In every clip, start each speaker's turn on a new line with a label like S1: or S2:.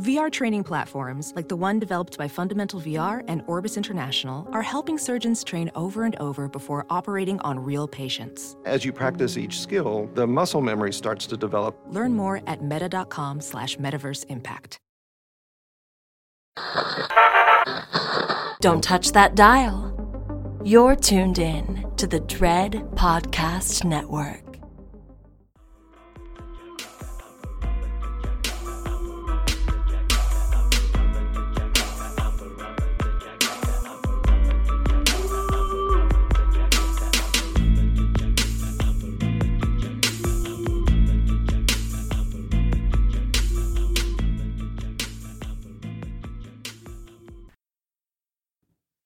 S1: VR training platforms, like the one developed by Fundamental VR and Orbis International, are helping surgeons train over and over before operating on real patients.
S2: As you practice each skill, the muscle memory starts to develop.
S1: Learn more at meta.com slash metaverse impact.
S3: Don't touch that dial. You're tuned in to the Dread Podcast Network.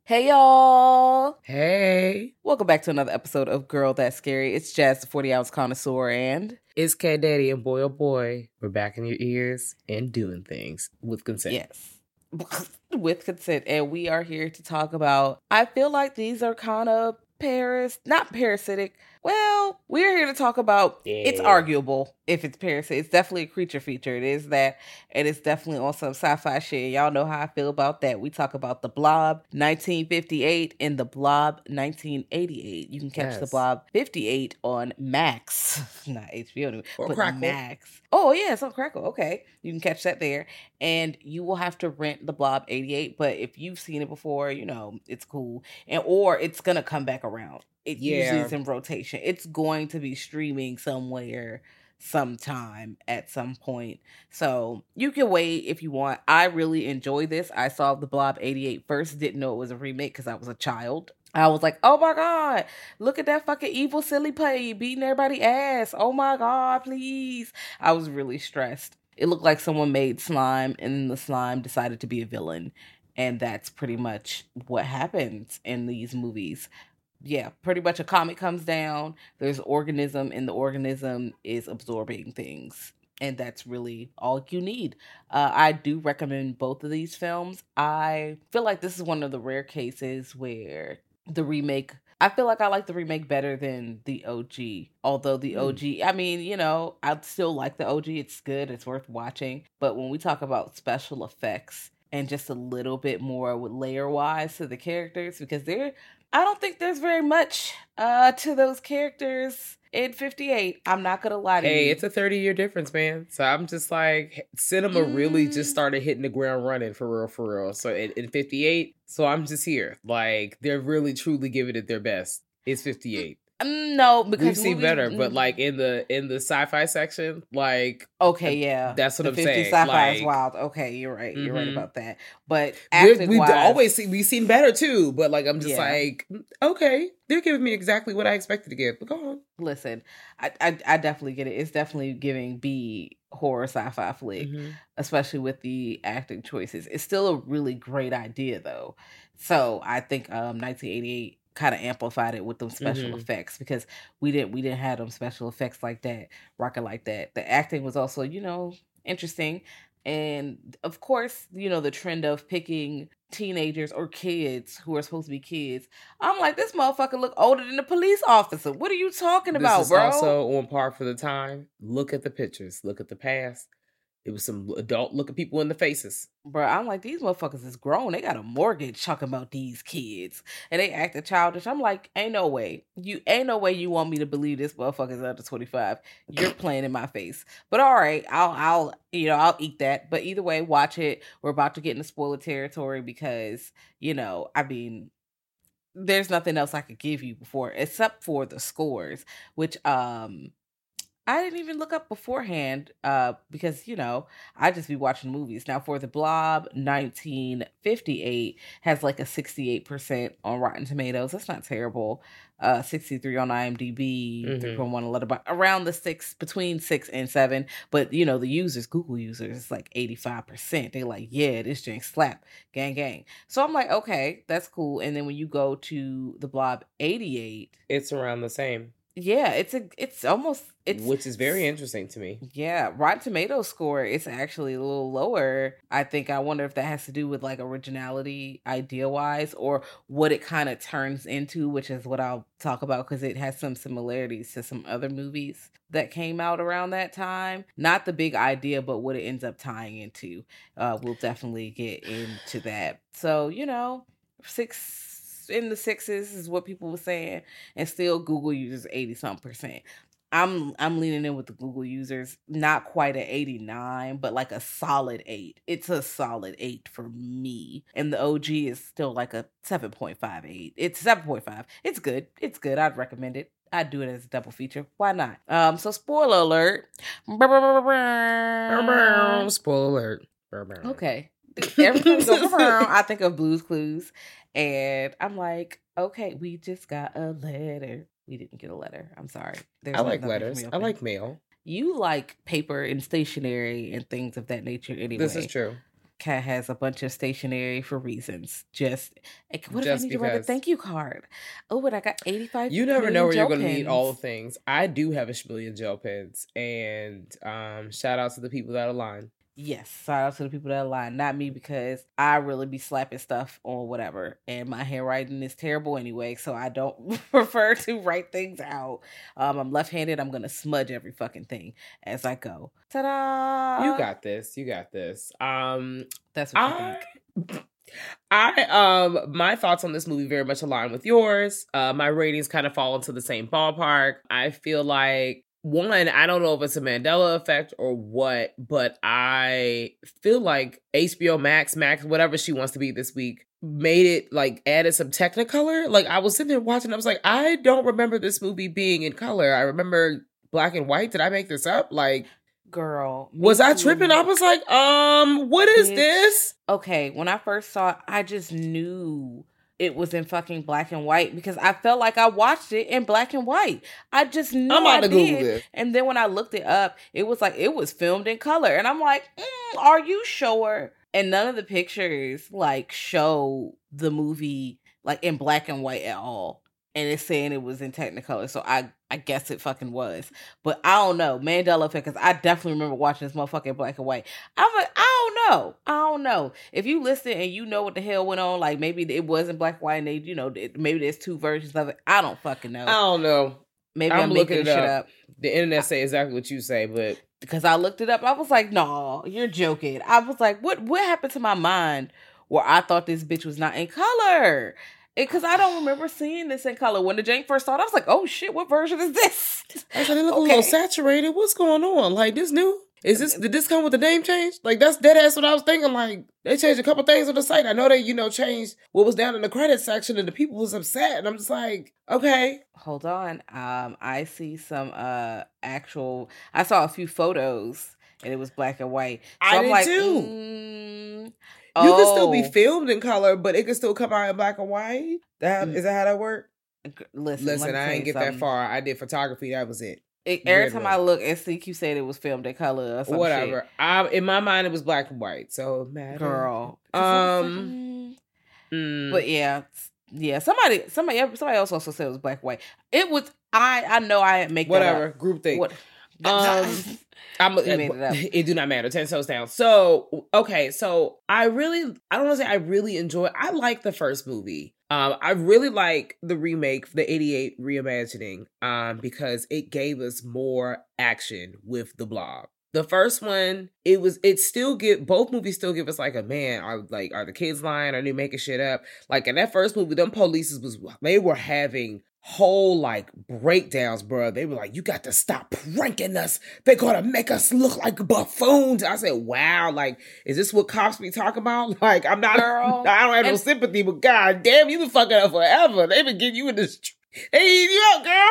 S4: Hey y'all!
S5: Hey,
S4: Welcome back to another episode of Girl That's Scary. It's Jazz, the 40 ounce connoisseur, and
S5: it's K Daddy, and boy oh boy, we're back in your ears and doing things with consent.
S4: yes, with consent. And we are here to talk about. I feel like these are kind of paras, not parasitic. Well, we're here to talk about. It's arguable if it's parasitic. It's definitely a creature feature. It is that, and it's definitely on some sci-fi shit. Y'all know how I feel about that. We talk about the Blob 1958 and the Blob 1988. You can catch the Blob 58 on Max, not HBO,
S5: Or
S4: but
S5: Crackle.
S4: Max. Oh yeah, it's on Crackle. Okay, you can catch that there, and you will have to rent the Blob 88. But if you've seen it before, you know it's cool, and or it's gonna come back around. It usually is in rotation. It's going to be streaming somewhere sometime at some point. So you can wait if you want. I really enjoy this. I saw the Blob 88 first, didn't know it was a remake because I was a child. I was like, oh my God, look at that fucking evil silly play beating everybody ass. Oh my God, please. I was really stressed. It looked like someone made slime and the slime decided to be a villain. And that's pretty much what happens in these movies yeah, pretty much a comet comes down, there's organism, and the organism is absorbing things. And that's really all you need. Uh, I do recommend both of these films. I feel like this is one of the rare cases where the remake. I feel like I like the remake better than the OG. Although the OG, I mean, you know, I still like the OG. It's good. It's worth watching. But when we talk about special effects and just a little bit more with layer wise to the characters, because they're I don't think there's very much uh to those characters in 58. I'm not gonna lie to
S5: Hey,
S4: you.
S5: it's a 30 year difference, man. So I'm just like, cinema really just
S4: Mm.
S5: started hitting the ground running for real, for real. So in, in 58, so I'm just here. Like, they're really truly giving it their best. It's 58.
S4: Mm, no, because
S5: We've seen
S4: movies-
S5: better, but
S4: mm,
S5: like in the in the sci-fi section, like
S4: okay, yeah,
S5: that's what
S4: the
S5: I'm
S4: 50
S5: saying.
S4: Sci-fi is wild. Okay, you're right. You're right
S5: Mhm.
S4: about that. But acting
S5: we've always seen we've seen better too, but like I'm just
S4: Yeah.
S5: like, "Mm, okay, they're giving me exactly what I expected to give. But go on.
S4: listen, I, I I definitely get it. It's definitely giving B horror sci-fi flick.
S5: Mhm.
S4: especially with the acting choices. It's still a really great idea though. So I think um 1988 kind of amplified it with them special
S5: Mhm.
S4: effects because we didn't we didn't have them special effects like that, rocking like that. The acting was also, you know, interesting. And of course, you know, the trend of picking teenagers or kids who are supposed to be kids. I'm like, this motherfucker look older than the police officer. What are you talking about,
S5: this is
S4: bro?
S5: also on par for the time. Look at the pictures. Look at the past. It was some adult looking people in the faces.
S4: Bro, I'm like, these motherfuckers is grown. They got a mortgage talking about these kids. And they acting childish. I'm like, ain't no way. You ain't no way you want me to believe this motherfucker's under 25. You're playing in my face. But all right, I'll I'll you know, I'll eat that. But either way, watch it. We're about to get into spoiler territory because, you know, I mean, there's nothing else I could give you before except for the scores, which um I didn't even look up beforehand uh, because, you know, I just be watching movies. Now, for The Blob 1958 has like a 68% on Rotten Tomatoes. That's not terrible. Uh, 63 on IMDb,
S5: Mhm.
S4: 3.1 on Letterboxd, around the six, between six and seven. But, you know, the users, Google users, it's like 85%. They're like, yeah, this drink slap, gang, gang. So I'm like, okay, that's cool. And then when you go to The Blob 88,
S5: It's around the same,
S4: yeah, it's a, it's almost, it's,
S5: which is very interesting to me.
S4: yeah, Rotten Tomatoes score is actually a little lower. I think I wonder if that has to do with like originality idea wise or what it kind of turns into, which is what I'll talk about because it has some similarities to some other movies that came out around that time. Not the big idea, but what it ends up tying into. Uh, we'll definitely get into that. So, you know, six in the sixes is what people were saying, and still Google users 80 something percent. I'm I'm leaning in with the Google users, not quite an 89, but like a solid 8. It's a solid 8 for me. And the OG is still like a 7.58. It's 7.5. It's good. It's good. I'd recommend it. I'd do it as a double feature. Why not? Um so spoiler alert.
S5: Spoiler alert.
S4: Okay. Every time we go around, I think of Blues Clues, and I'm like, okay, we just got a letter. We didn't get a letter. I'm sorry. There's
S5: I like letters. I like mail.
S4: You like paper and stationery and things of that nature. Anyway,
S5: This is true.
S4: Cat has a bunch of stationery for reasons. Just like, what if
S5: Just
S4: I need to write a thank you card? Oh, but I got 85.
S5: You never know where you're going to need all the things. I do have a million gel pens, and um, shout out to the people that align.
S4: Yes, shout out to the people that align, not me because I really be slapping stuff on whatever, and my handwriting is terrible anyway, so I don't prefer to write things out. Um, I'm left-handed. I'm gonna smudge every fucking thing as I go. Ta-da!
S5: You got this. You got this. Um,
S4: that's what you
S5: I,
S4: think.
S5: I um my thoughts on this movie very much align with yours. Uh my ratings kind of fall into the same ballpark. I feel like one, I don't know if it's a Mandela effect or what, but I feel like HBO Max, Max, whatever she wants to be this week, made it like added some Technicolor. Like I was sitting there watching, I was like, I don't remember this movie being in color. I remember black and white. Did I make this up? Like,
S4: Girl,
S5: was I tripping? I was like, um, what is
S4: Bitch.
S5: this?
S4: okay, when I first saw it, I just knew it was in fucking black and white because I felt like I watched it in black and white. I just knew
S5: I'm about
S4: I did. And then when I looked it up, it was like it was filmed in color, and I'm like, mm, are you sure? And none of the pictures like show the movie like in black and white at all. And it's saying it was in Technicolor, so I I guess it fucking was. But I don't know Mandela effect because I definitely remember watching this motherfucker in black and white. I'm like, I don't know, I don't know. If you listen and you know what the hell went on, like maybe it wasn't black and white, and they, you know, maybe there's two versions of it. I don't fucking know.
S5: I don't know.
S4: maybe
S5: I'm
S4: I'm,
S5: looking
S4: making
S5: it
S4: shit
S5: up.
S4: up
S5: The internet say exactly what you say, but
S4: because I looked it up. I was like, no, you're joking. I was like, what what happened to my mind where I thought this bitch was not in color? Because I don't remember seeing this in color. When the Jane first started, I was like, oh shit, what version is this?
S5: I like, they look a little saturated. What's going on? Like this new? Is this did this come with the name change? Like that's dead ass what I was thinking. Like they changed a couple things on the site. I know they, you know, changed what was down in the credit section and the people was upset. And I'm just like, okay.
S4: Hold on. Um, I see some uh actual I saw a few photos and it was black and white. So
S5: I
S4: am
S5: did
S4: like,
S5: too.
S4: mm,
S5: You can still be
S4: oh.
S5: filmed in color, but it can still come out in black and white. That
S4: Mm.
S5: is that how that work?
S4: Listen,
S5: Listen, I
S4: you
S5: get that far. I did photography. That was it.
S4: It- every time
S5: one.
S4: I look, SCQ said it was filmed in color or
S5: Whatever. I, in my mind, it was black and white. So matter.
S4: Girl.
S5: Um,
S4: mm. But yeah, yeah. Somebody, somebody, somebody else also said it was black and white. It was. I, I know I make that
S5: whatever.
S4: up.
S5: Group thing.
S4: What?
S5: Um, I'm,
S4: You made it up.
S5: it do not matter. Ten toes down. So okay, so I really, I don't want to say I really enjoy. I like the first movie. Um, I really like the remake, the '88 reimagining, um, because it gave us more action with the blob. The first one, it was, it still give both movies still give us like a man. Are like, are the kids lying? Are they making shit up? Like in that first movie, them police was they were having whole like breakdowns, bro. They were like, "You got to stop pranking us. They're gonna make us look like buffoons." I said, "Wow, like, is this what cops be talking about?" Like, I'm not,
S4: Girl,
S5: I don't have no sympathy, but god damn, you been fucking up forever. They been getting you in this, they eat you out, girl.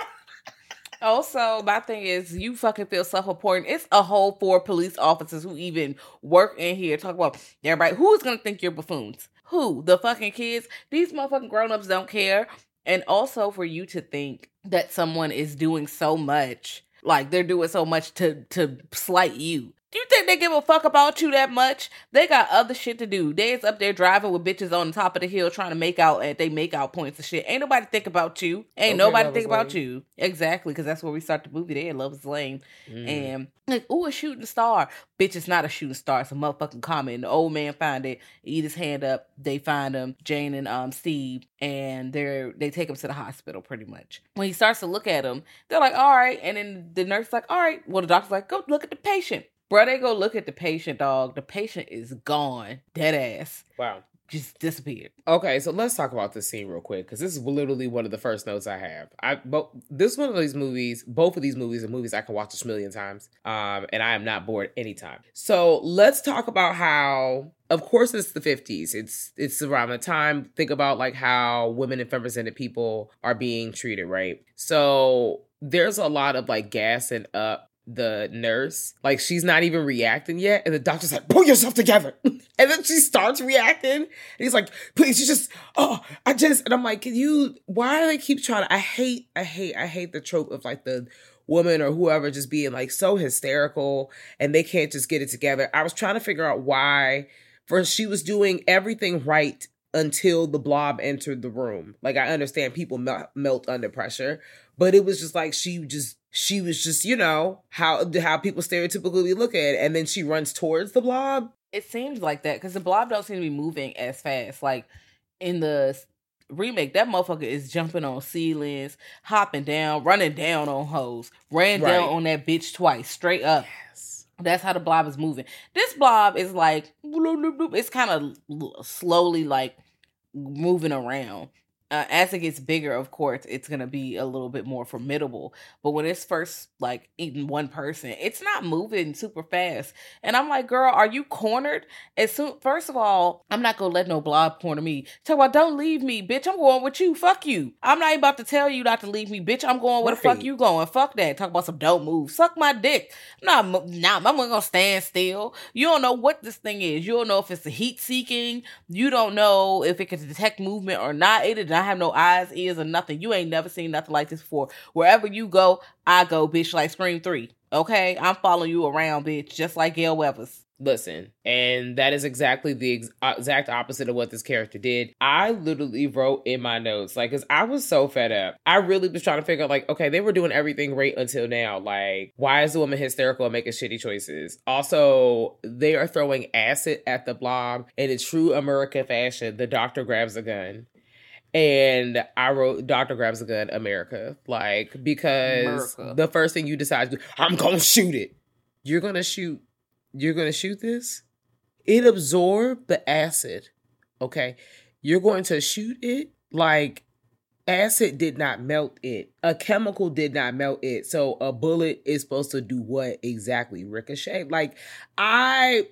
S4: Also, my thing is, you fucking feel self important. It's a whole four police officers who even work in here talk about everybody. Who's gonna think you're buffoons? Who? The fucking kids? These motherfucking grown ups don't care. And also for you to think that someone is doing so much, like they're doing so much to to slight you. Do you think they give a fuck about you that much? They got other shit to do. They is up there driving with bitches on the top of the hill trying to make out at they make out points and shit. Ain't nobody think about you. Ain't
S5: Okay,
S4: nobody think
S5: is
S4: about you. Exactly, because that's where we start the movie. They in Love is Lane.
S5: Mm.
S4: And like, ooh, a shooting star. Bitch, it's not a shooting star. It's a motherfucking comet. And the old man find it, eat his hand up. They find him, Jane and um Steve, and they're they take him to the hospital pretty much. When he starts to look at him, they're like, all right. And then the nurse like, all right. Well, the doctor's like, go look at the patient. Bro, they go look at the patient, dog. The patient is gone. Dead ass.
S5: wow.
S4: Just disappeared.
S5: Okay, so let's talk about this scene real quick because this is literally one of the first notes I have. I but this one of these movies, both of these movies are movies I can watch a million times, um, and I am not bored anytime. So let's talk about how, of course, it's the fifties. It's it's around the time. Think about like how women and represented people are being treated, right? So there's a lot of like gassing up the nurse. Like she's not even reacting yet. And the doctor's like, pull yourself together. and then she starts reacting. And he's like, please, you just, oh, I just, and I'm like, can you, why do they keep trying I hate, I hate, I hate the trope of like the woman or whoever just being like so hysterical and they can't just get it together. I was trying to figure out why, for she was doing everything right until the blob entered the room. Like I understand people melt, melt under pressure, but it was just like she just she was just you know how how people stereotypically look at it, and then she runs towards the blob.
S4: It seems like that because the blob don't seem to be moving as fast. Like in the remake, that motherfucker is jumping on ceilings, hopping down, running down on hoes, ran down on that bitch twice, straight up.
S5: Yes.
S4: That's how the blob is moving. This blob is like it's kind of slowly like moving around. Uh, as it gets bigger, of course, it's gonna be a little bit more formidable. But when it's first like eating one person, it's not moving super fast. And I'm like, girl, are you cornered? As soon, first of all, I'm not gonna let no blob corner me. Talk about don't leave me, bitch. I'm going with you. Fuck you. I'm not about to tell you not to leave me, bitch. I'm going where the fuck you going. Fuck that. Talk about some don't move. Suck my dick. I'm not, nah, I'm not gonna stand still. You don't know what this thing is. You don't know if it's a heat seeking. You don't know if it can detect movement or not. It did not have no eyes, ears, or nothing. You ain't never seen nothing like this before. Wherever you go, I go, bitch, like Scream 3. Okay? I'm following you around, bitch, just like Gale Weathers.
S5: Listen, and that is exactly the ex- uh, exact opposite of what this character did. I literally wrote in my notes, like, because I was so fed up. I really was trying to figure out, like, okay, they were doing everything right until now. Like, why is the woman hysterical and making shitty choices? Also, they are throwing acid at the blob in a true American fashion. The doctor grabs a gun. And I wrote Doctor grabs a gun, America. Like, because
S4: America.
S5: the first thing you decide, to do, I'm gonna shoot it. You're gonna shoot you're going to shoot this, it absorbed the acid. Okay. You're going to shoot it like acid did not melt it. A chemical did not melt it. So a bullet is supposed to do what exactly? Ricochet. Like I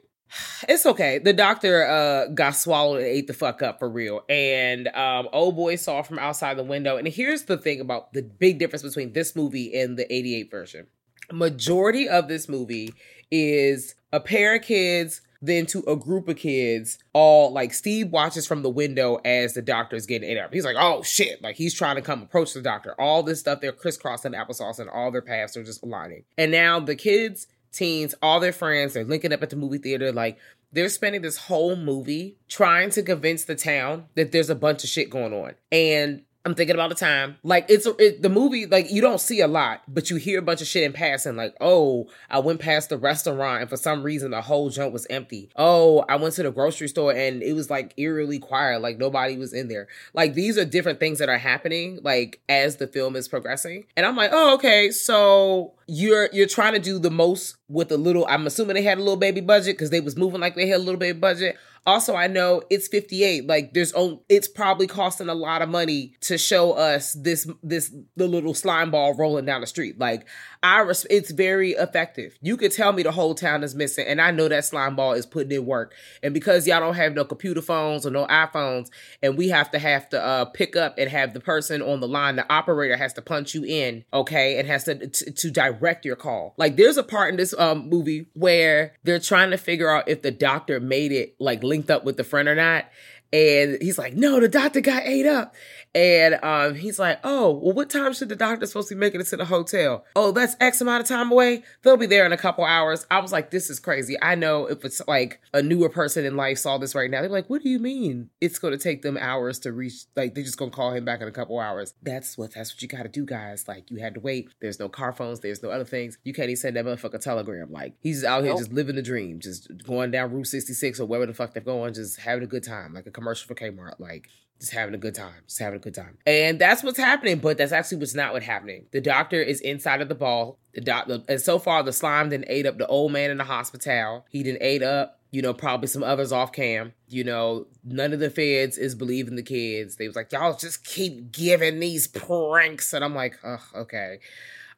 S5: it's okay. The doctor uh got swallowed and ate the fuck up for real. And um old boy saw from outside the window. And here's the thing about the big difference between this movie and the 88 version. Majority of this movie is a pair of kids then to a group of kids all like steve watches from the window as the doctor is getting up he's like oh shit like he's trying to come approach the doctor all this stuff they're crisscrossing applesauce and all their paths are just aligning and now the kids teens all their friends they're linking up at the movie theater like they're spending this whole movie trying to convince the town that there's a bunch of shit going on. And I'm thinking about the time. Like it's it, the movie. Like you don't see a lot, but you hear a bunch of shit in passing. Like, oh, I went past the restaurant and for some reason the whole joint was empty. Oh, I went to the grocery store and it was like eerily quiet. Like nobody was in there. Like these are different things that are happening. Like as the film is progressing, and I'm like, oh, okay. So you're you're trying to do the most with a little. I'm assuming they had a little baby budget because they was moving like they had a little baby budget. Also, I know it's 58. Like there's only it's probably costing a lot of money to show us this this the little slime ball rolling down the street. Like I res- it's very effective. You could tell me the whole town is missing and I know that slime ball is putting in work. And because y'all don't have no computer phones or no iPhones and we have to have to uh pick up and have the person on the line, the operator has to punch you in, okay, and has to to, to direct your call. Like there's a part in this um movie where they're trying to figure out if the doctor made it like linked up with the friend or not. And he's like, no, the doctor got ate up. And um, he's like, oh, well, what time should the doctor supposed to be making it to the hotel? Oh, that's X amount of time away. They'll be there in a couple hours. I was like, this is crazy. I know if it's like a newer person in life saw this right now, they're like, what do you mean it's going to take them hours to reach? Like, they're just going to call him back in a couple hours. That's what that's what you got to do, guys. Like, you had to wait. There's no car phones. There's no other things. You can't even send that motherfucker telegram. Like, he's out here
S4: Nope.
S5: just living the dream, just going down Route 66 or wherever the fuck they're going, just having a good time, like a commercial for Kmart. Like, just having a good time, just having a good time. And that's what's happening, but that's actually what's not what's happening. The doctor is inside of the ball. The doctor, and so far, the slime didn't ate up the old man in the hospital. He didn't ate up, you know, probably some others off cam. You know, none of the feds is believing the kids. They was like, y'all just keep giving these pranks, and I'm like, oh, okay.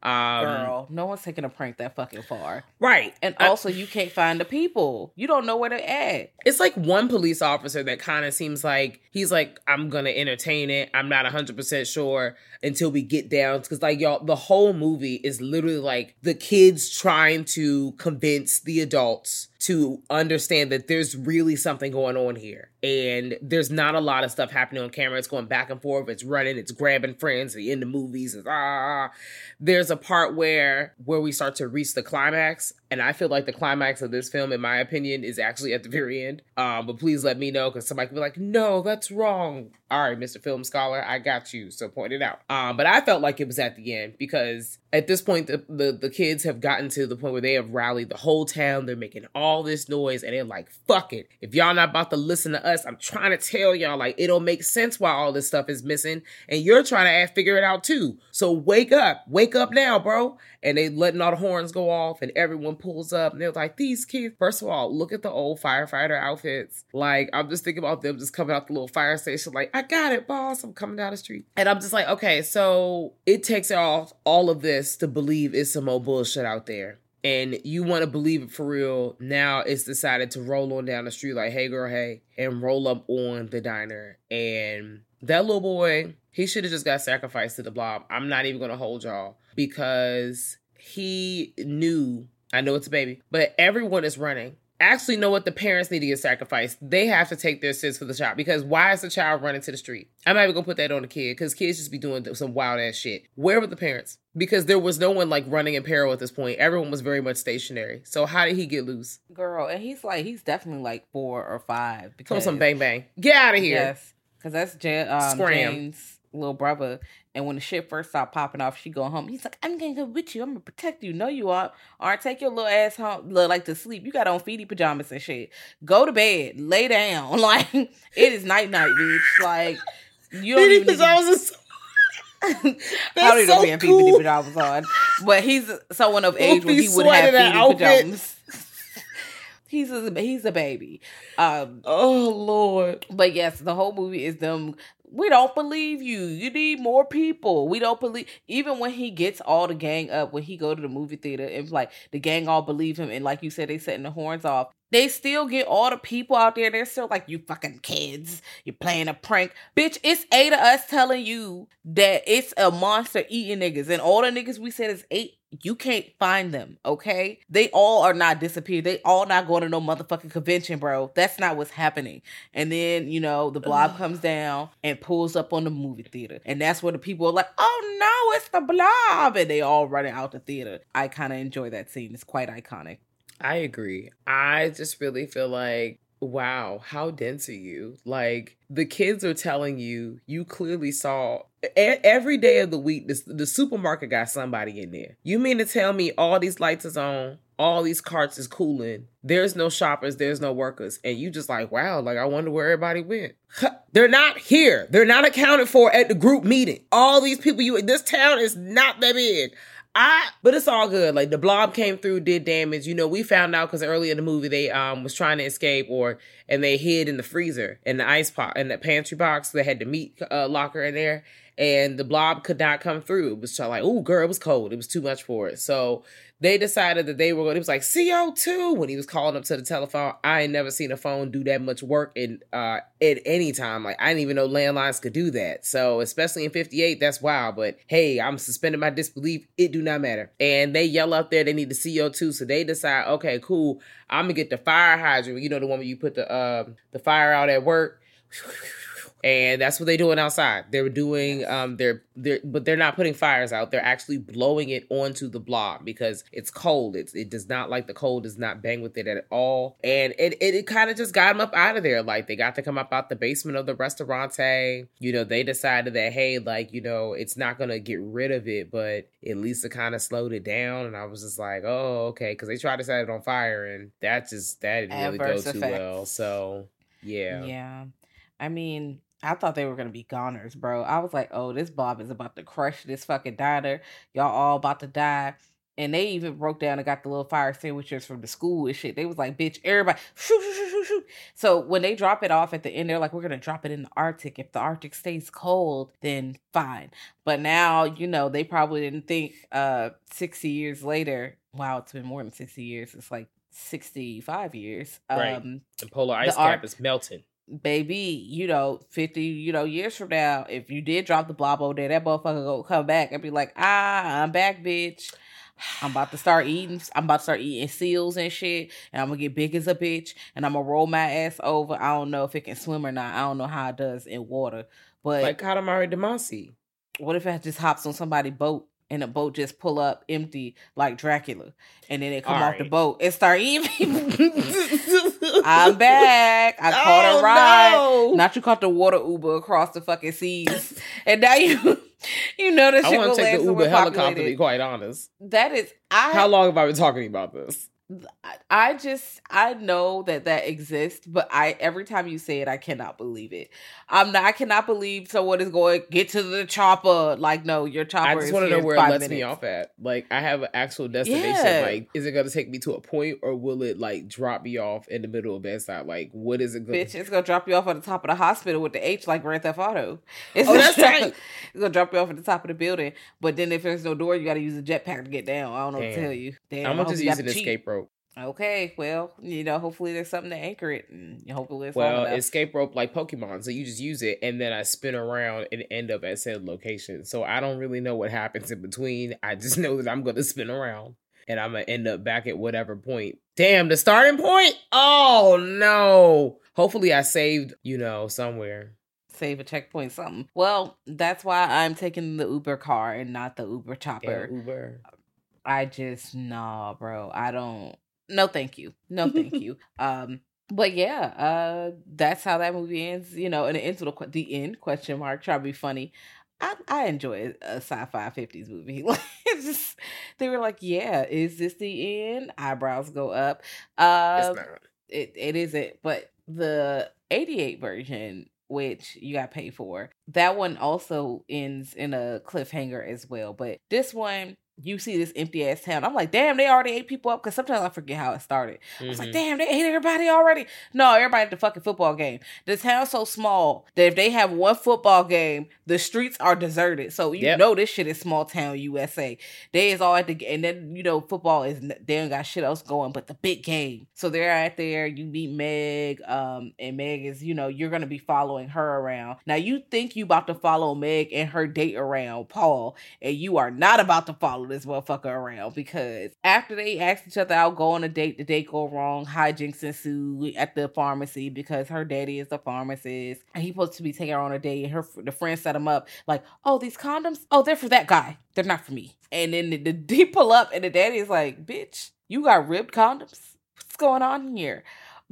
S5: Um,
S4: Girl, no one's taking a prank that fucking far.
S5: right.
S4: And
S5: I-
S4: also, you can't find the people. You don't know where they're at.
S5: it's like one police officer that kind of seems like he's like i'm gonna entertain it i'm not 100% sure until we get down because like y'all the whole movie is literally like the kids trying to convince the adults to understand that there's really something going on here. And there's not a lot of stuff happening on camera. It's going back and forth. It's running. It's grabbing friends the end of movies. It's ah. There's a part where where we start to reach the climax. And i feel like the climax of this film in my opinion is actually at the very end. Um but please let me know because somebody could be like no that's wrong all right mr film scholar i got you so point it out. Um but i felt like it was at the end because at this point the, the the kids have gotten to the point where they have rallied the whole town. They're making all this noise and they're like fuck it. If y'all not about to listen to us i'm trying to tell y'all like it don't make sense why all this stuff is missing and you're trying to figure it out too. So wake up wake up now bro. And they letting all the horns go off and everyone pulls up and they're like these kids first of all look at the old firefighter outfits. Like i'm just thinking about them just coming out the little fire station like got it boss. I'm coming down the street. And i'm just like okay so it takes all all of this to believe it's some old bullshit out there. And you want to believe it for real. Now it's decided to roll on down the street like hey girl hey and roll up on the diner. And that little boy he should have just got sacrificed to the blob. I'm not even gonna hold y'all because he knew i know it's a baby but everyone is running actually know what the parents need to get sacrificed. They have to take their sins for the child. Because why is the child running to the street? I'm not even gonna put that on the kid because kids just be doing some wild ass shit. Where were the parents? Because there was no one like running in peril at this point. Everyone was very much stationary. So how did he get loose?
S4: Girl, and he's like, he's definitely like four or five.
S5: Come
S4: Because,
S5: some bang bang. Get out of here.
S4: Yes, because that's Jan, um. Jane's little brother. And when the shit first started popping off, she go home. He's like, I'm gonna go with you. I'm gonna protect you. No, you aren't. Right, take your little ass home. Look like to sleep. You got on feety pajamas and shit. Go to bed. Lay down. Like it is night night, bitch. Like you don't
S5: Feety
S4: even. need to-
S5: pajamas
S4: I don't even know
S5: so
S4: if he had
S5: cool.
S4: feety pajamas on, but he's someone of age when he would have feety pajamas. he's a he's a baby. Um,
S5: oh lord
S4: but yes, the whole movie is them. We don't believe you. You need more people. We don't believe. Even when he gets all the gang up, when he go to the movie theater, and like the gang all believe him, and like you said, they setting the horns off. They still get all the people out there. They're still like, you fucking kids. You're playing a prank. Bitch, it's eight of us telling you that it's a monster eating niggas. And all the niggas we said is eight. You can't find them, okay? They all are not disappeared. They all not going to no motherfucking convention, bro. That's not what's happening. And then, you know, the blob comes down and pulls up on the movie theater. And that's where the people are like, oh no, it's the blob. And they all running out the theater. I kind of enjoy that scene. It's quite iconic.
S5: I agree. I just really feel like, wow, how dense are you? Like, the kids are telling you, you clearly saw every day of the week, this, the supermarket got somebody in there. You mean to tell me all these lights is on, all these carts is cooling, there's no shoppers, there's no workers, and you just like, wow, like, I wonder where everybody went. They're not here. They're not accounted for at the group meeting. All these people, you, this town is not that big. I, but it's all good. Like the blob came through, did damage. You know, we found out because early in the movie they um was trying to escape, or and they hid in the freezer in the ice pot in the pantry box. They had the meat uh, locker in there, and the blob could not come through. It was like, oh, girl, it was cold. It was too much for it. So they decided that they were going. It was like CO2 when he was calling up to the telephone. I ain't never seen a phone do that much work in uh at any time. Like I didn't even know landlines could do that. So especially in 58, that's wild. But hey, I'm suspending my disbelief. It do not matter. And they yell up there they need the CO2. So they decide, okay, cool. I'm gonna get the fire hydrant. You know the one where you put the uh, the fire out at work and that's what they're doing outside. They're doing um they're they're but they're not putting fires out. They're actually blowing it onto the blob because it's cold. It's it does not like the cold does not bang with it at all. And it it, it kind of just got them up out of there. Like they got to come up out the basement of the restaurante. You know, they decided that hey, like, you know, it's not gonna get rid of it, but at least it kind of slowed it down. And I was just like, oh, okay, because they tried to set it on fire and that just that didn't Adverse really go too well. So yeah.
S4: Yeah. I mean, I thought they were gonna be goners, bro. I was like, oh, this Bob is about to crush this fucking diner. Y'all all about to die. And they even broke down and got the little fire sandwiches from the school and shit. They was like, bitch, everybody, shoot, shoot, shoot, shoot, shoot. So when they drop it off at the end, they're like, we're gonna drop it in the Arctic. If the Arctic stays cold, then fine. But now, you know, they probably didn't think uh 60 years later. Wow, it's been more than 60 years. It's like 65 years.
S5: Right. Um, the polar ice the cap Ar- is melting
S4: baby, you know, 50, you know, years from now, if you did drop the blob over there, that motherfucker go come back and be like, ah, I'm back, bitch. I'm about to start eating. I'm about to start eating seals and shit, and I'm gonna get big as a bitch, and I'm gonna roll my ass over. I don't know if it can swim or not. I don't know how it does in water, but
S5: like Katamari Damacy.
S4: What if it just hops on somebody's boat and the boat just pull up empty like Dracula, and then they come All off right. the boat and start eating. I'm back. I caught oh, a ride. No. Not you caught the water Uber across the fucking seas, and now you. You know that
S5: I want to take the Uber helicopter. To be quite honest,
S4: that is. I,
S5: How long have I been talking about this?
S4: I just I know that that exists, but I every time you say it, I cannot believe it. I'm not. I cannot believe someone is going get to the chopper. Like, no, your chopper. I
S5: just
S4: want
S5: to know where
S4: it
S5: lets
S4: minutes.
S5: me off at. Like, I have an actual destination. Yeah. Like, is it going to take me to a point, or will it like drop me off in the middle of bedside? Like, what is it
S4: Gonna- Bitch, it's gonna drop you off at the top of the hospital with the H, like Grand Theft Auto. It's oh, that's right. It's gonna drop you off at the top of the building, but then if there's no door, you got to use a jetpack to get down. I don't know Damn. what to tell you. Damn,
S5: I'm gonna just use an escape rope.
S4: Okay, well, you know, hopefully there's something to anchor it, and hopefully it's
S5: well escape rope like Pokemon. So you just use it, and then I spin around and end up at said location. So I don't really know what happens in between. I just know that I'm gonna spin around, and I'm gonna end up back at whatever point. Damn, the starting point. Oh no! Hopefully I saved, you know, somewhere
S4: save a checkpoint something. Well, that's why I'm taking the Uber car and not the Uber chopper.
S5: Yeah, Uber.
S4: I just nah, bro. I don't no thank you no thank you um but yeah uh that's how that movie ends you know and it ends with a, the end question mark try to be funny I, I enjoy a sci-fi 50s movie. Like just they were like, yeah, is this the end? Eyebrows go up. Uh it, it isn't, but the 88 version, which you got paid for, that one also ends in a cliffhanger as well. But this one, you see this empty ass town. I'm like, damn, they already ate people up because sometimes I forget how it started. Mm-hmm. I was like, mm-hmm. damn, they ate everybody already. No, everybody at the fucking football game. The town's so small that if they have one football game, the streets are deserted. So you yep. know this shit is small town USA. They is all at the and then you know football is they don't got shit else going but the big game. So they're out there. You meet Meg, um, and Meg is you know you're gonna be following her around. Now you think you about to follow Meg and her date around Paul, and you are not about to follow this motherfucker around because after they asked each other out, go on a date, the date go wrong, hijinks ensue at the pharmacy because her daddy is the pharmacist and he's supposed to be taking her on a date and her the friend set him up like, oh, these condoms, oh, they're for that guy, they're not for me. And then the, the pull up and the daddy is like, bitch, you got ribbed condoms? What's going on here?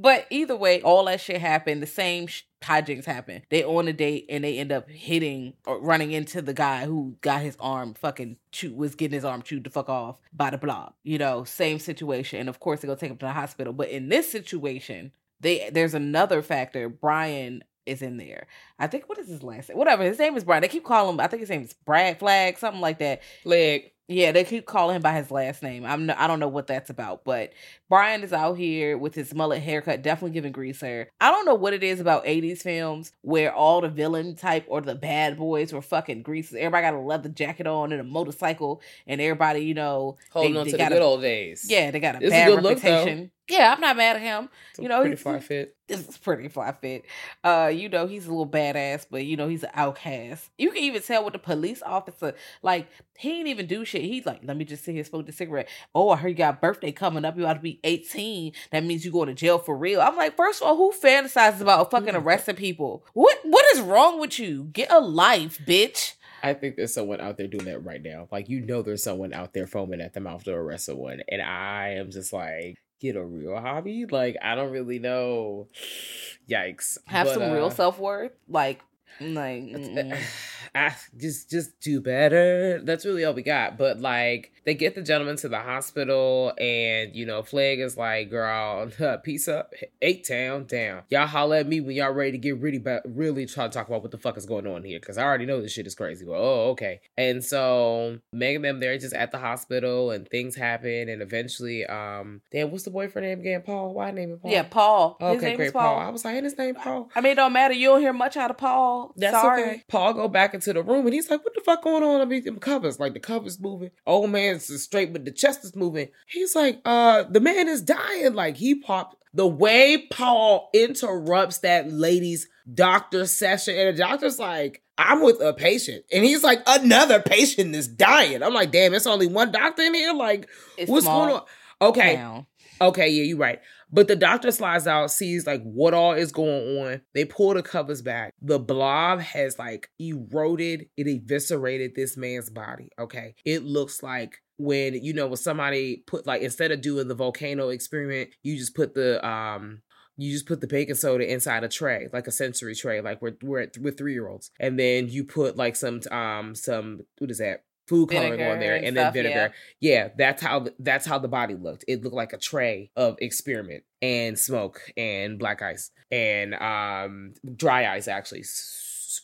S4: But either way, all that shit happened. The same sh- hijinks happen. They on a date and they end up hitting or running into the guy who got his arm fucking chewed, was getting his arm chewed the fuck off by the blob. You know, same situation. And of course, they go take him to the hospital. But in this situation, they there's another factor. Brian is in there. I think what is his last name? Whatever his name is Brian. They keep calling him. I think his name is Brad Flagg, something like that.
S5: Flagg.
S4: Yeah, they keep calling him by his last name. I'm no, I don't know what that's about, but Brian is out here with his mullet haircut, definitely giving greaser. I don't know what it is about 80s films where all the villain type or the bad boys were fucking greasers. Everybody got a leather jacket on and a motorcycle, and everybody, you know,
S5: holding
S4: they,
S5: on
S4: they
S5: to the good
S4: a,
S5: old days.
S4: Yeah, they got a
S5: It's a
S4: bad
S5: look,
S4: reputation. Yeah, I'm not mad at him.
S5: It's
S4: You know,
S5: pretty far fit.
S4: This is pretty fly fit. Uh, you know, he's a little badass, but you know, he's an outcast. You can even tell with the police officer, like, he ain't even do shit. He's like, let me just sit here smoke the cigarette. Oh, I heard you got a birthday coming up. You ought to be 18. That means you going to jail for real. I'm like, first of all, who fantasizes about fucking arresting people? What what is wrong with you? Get a life, bitch.
S5: I think there's someone out there doing that right now. Like you know, there's someone out there foaming at the mouth to arrest someone, and I am just like, get a real hobby. Like I don't really know. Yikes!
S4: Have
S5: But,
S4: some
S5: uh,
S4: real self worth. Like, like mm-mm.
S5: ah, just just do better. That's really all we got. But like they get the gentleman to the hospital, and you know, Flagg is like, "Girl, peace up, eight town down. Y'all holler at me when y'all ready to get really ba- really try to talk about what the fuck is going on here, because I already know this shit is crazy." But oh, okay. And so Meg and them they're just at the hospital, and things happen, and eventually, um, damn, what's the boyfriend name again? Paul. Why name him Paul?
S4: yeah, Paul. His
S5: Okay,
S4: name
S5: great,
S4: is Paul.
S5: Paul. I was like, his name Paul?
S4: I mean, it don't matter. You don't hear much out of Paul.
S5: That's
S4: Sorry.
S5: okay. Paul go back into the room and he's like, "What the fuck going on underneath them covers? Like the covers moving. Old man's straight, but the chest is moving." He's like, "Uh, the man is dying." Like he popped. The way Paul interrupts that lady's doctor session, and the doctor's like, "I'm with a patient," and he's like, "Another patient is dying." I'm like, "Damn, it's only one doctor in here." Like,
S4: It's
S5: what's going on? Okay,
S4: town.
S5: Okay, yeah, you're right. But the doctor slides out, sees like what all is going on. They pull the covers back. The blob has like eroded, it eviscerated this man's body. Okay. It looks like when, you know, when somebody put like instead of doing the volcano experiment, you just put the um you just put the baking soda inside a tray, like a sensory tray, like we're we're at, with three year olds, and then you put like some um some what is that food coloring
S4: Vinegar
S5: on there,
S4: and
S5: and, then
S4: stuff,
S5: vinegar. Yeah, that's how that's how the body looked. It looked like a tray of experiment and smoke and black ice and um dry ice actually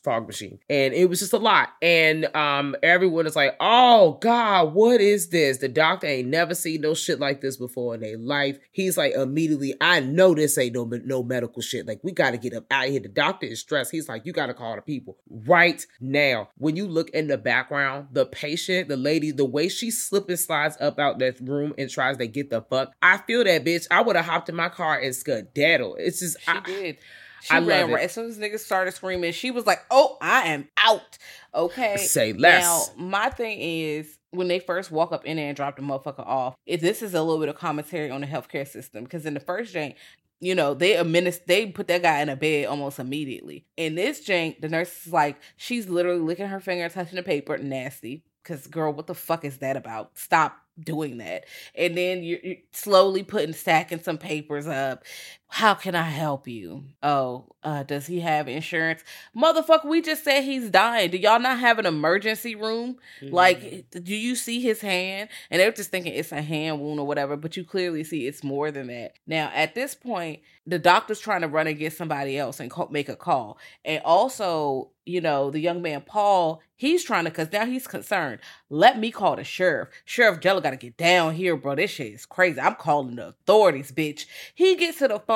S5: fog machine. And it was just a lot. And um everyone is like oh god what is this? The doctor ain't never seen no shit like this before in their life. He's like immediately i know this ain't no no medical shit. Like we gotta get up out of here. The doctor is stressed. He's like you gotta call the people right now. When you look in the background the patient the lady the way she slip and slides up out that room and tries to get the fuck i feel that bitch. I would have hopped in my car and skedaddle it's just
S4: She
S5: I,
S4: did. She
S5: I
S4: ran
S5: love it.
S4: right as soon as niggas started screaming. She was like, "Oh, I am out." Okay.
S5: Say less.
S4: Now, my thing is when they first walk up in there and drop the motherfucker off. If this is a little bit of commentary on the healthcare system, because in the first jank, you know, they administ- they put that guy in a bed almost immediately. In this jank, the nurse is like, she's literally licking her finger, touching the paper, nasty. Cause girl, what the fuck is that about? Stop doing that. And then you're, you're slowly putting stacking some papers up. How can I help you? Oh, uh, does he have insurance? Motherfucker, we just said he's dying. Do y'all not have an emergency room?
S5: Mm-hmm.
S4: Like, do you see his hand? And they're just thinking it's a hand wound or whatever, but you clearly see it's more than that. Now, at this point, the doctor's trying to run and get somebody else and call, make a call. And also, you know, the young man, Paul, he's trying to, because now he's concerned. Let me call the sheriff. Sheriff Jello got to get down here, bro. This shit is crazy. I'm calling the authorities, bitch. He gets to the phone,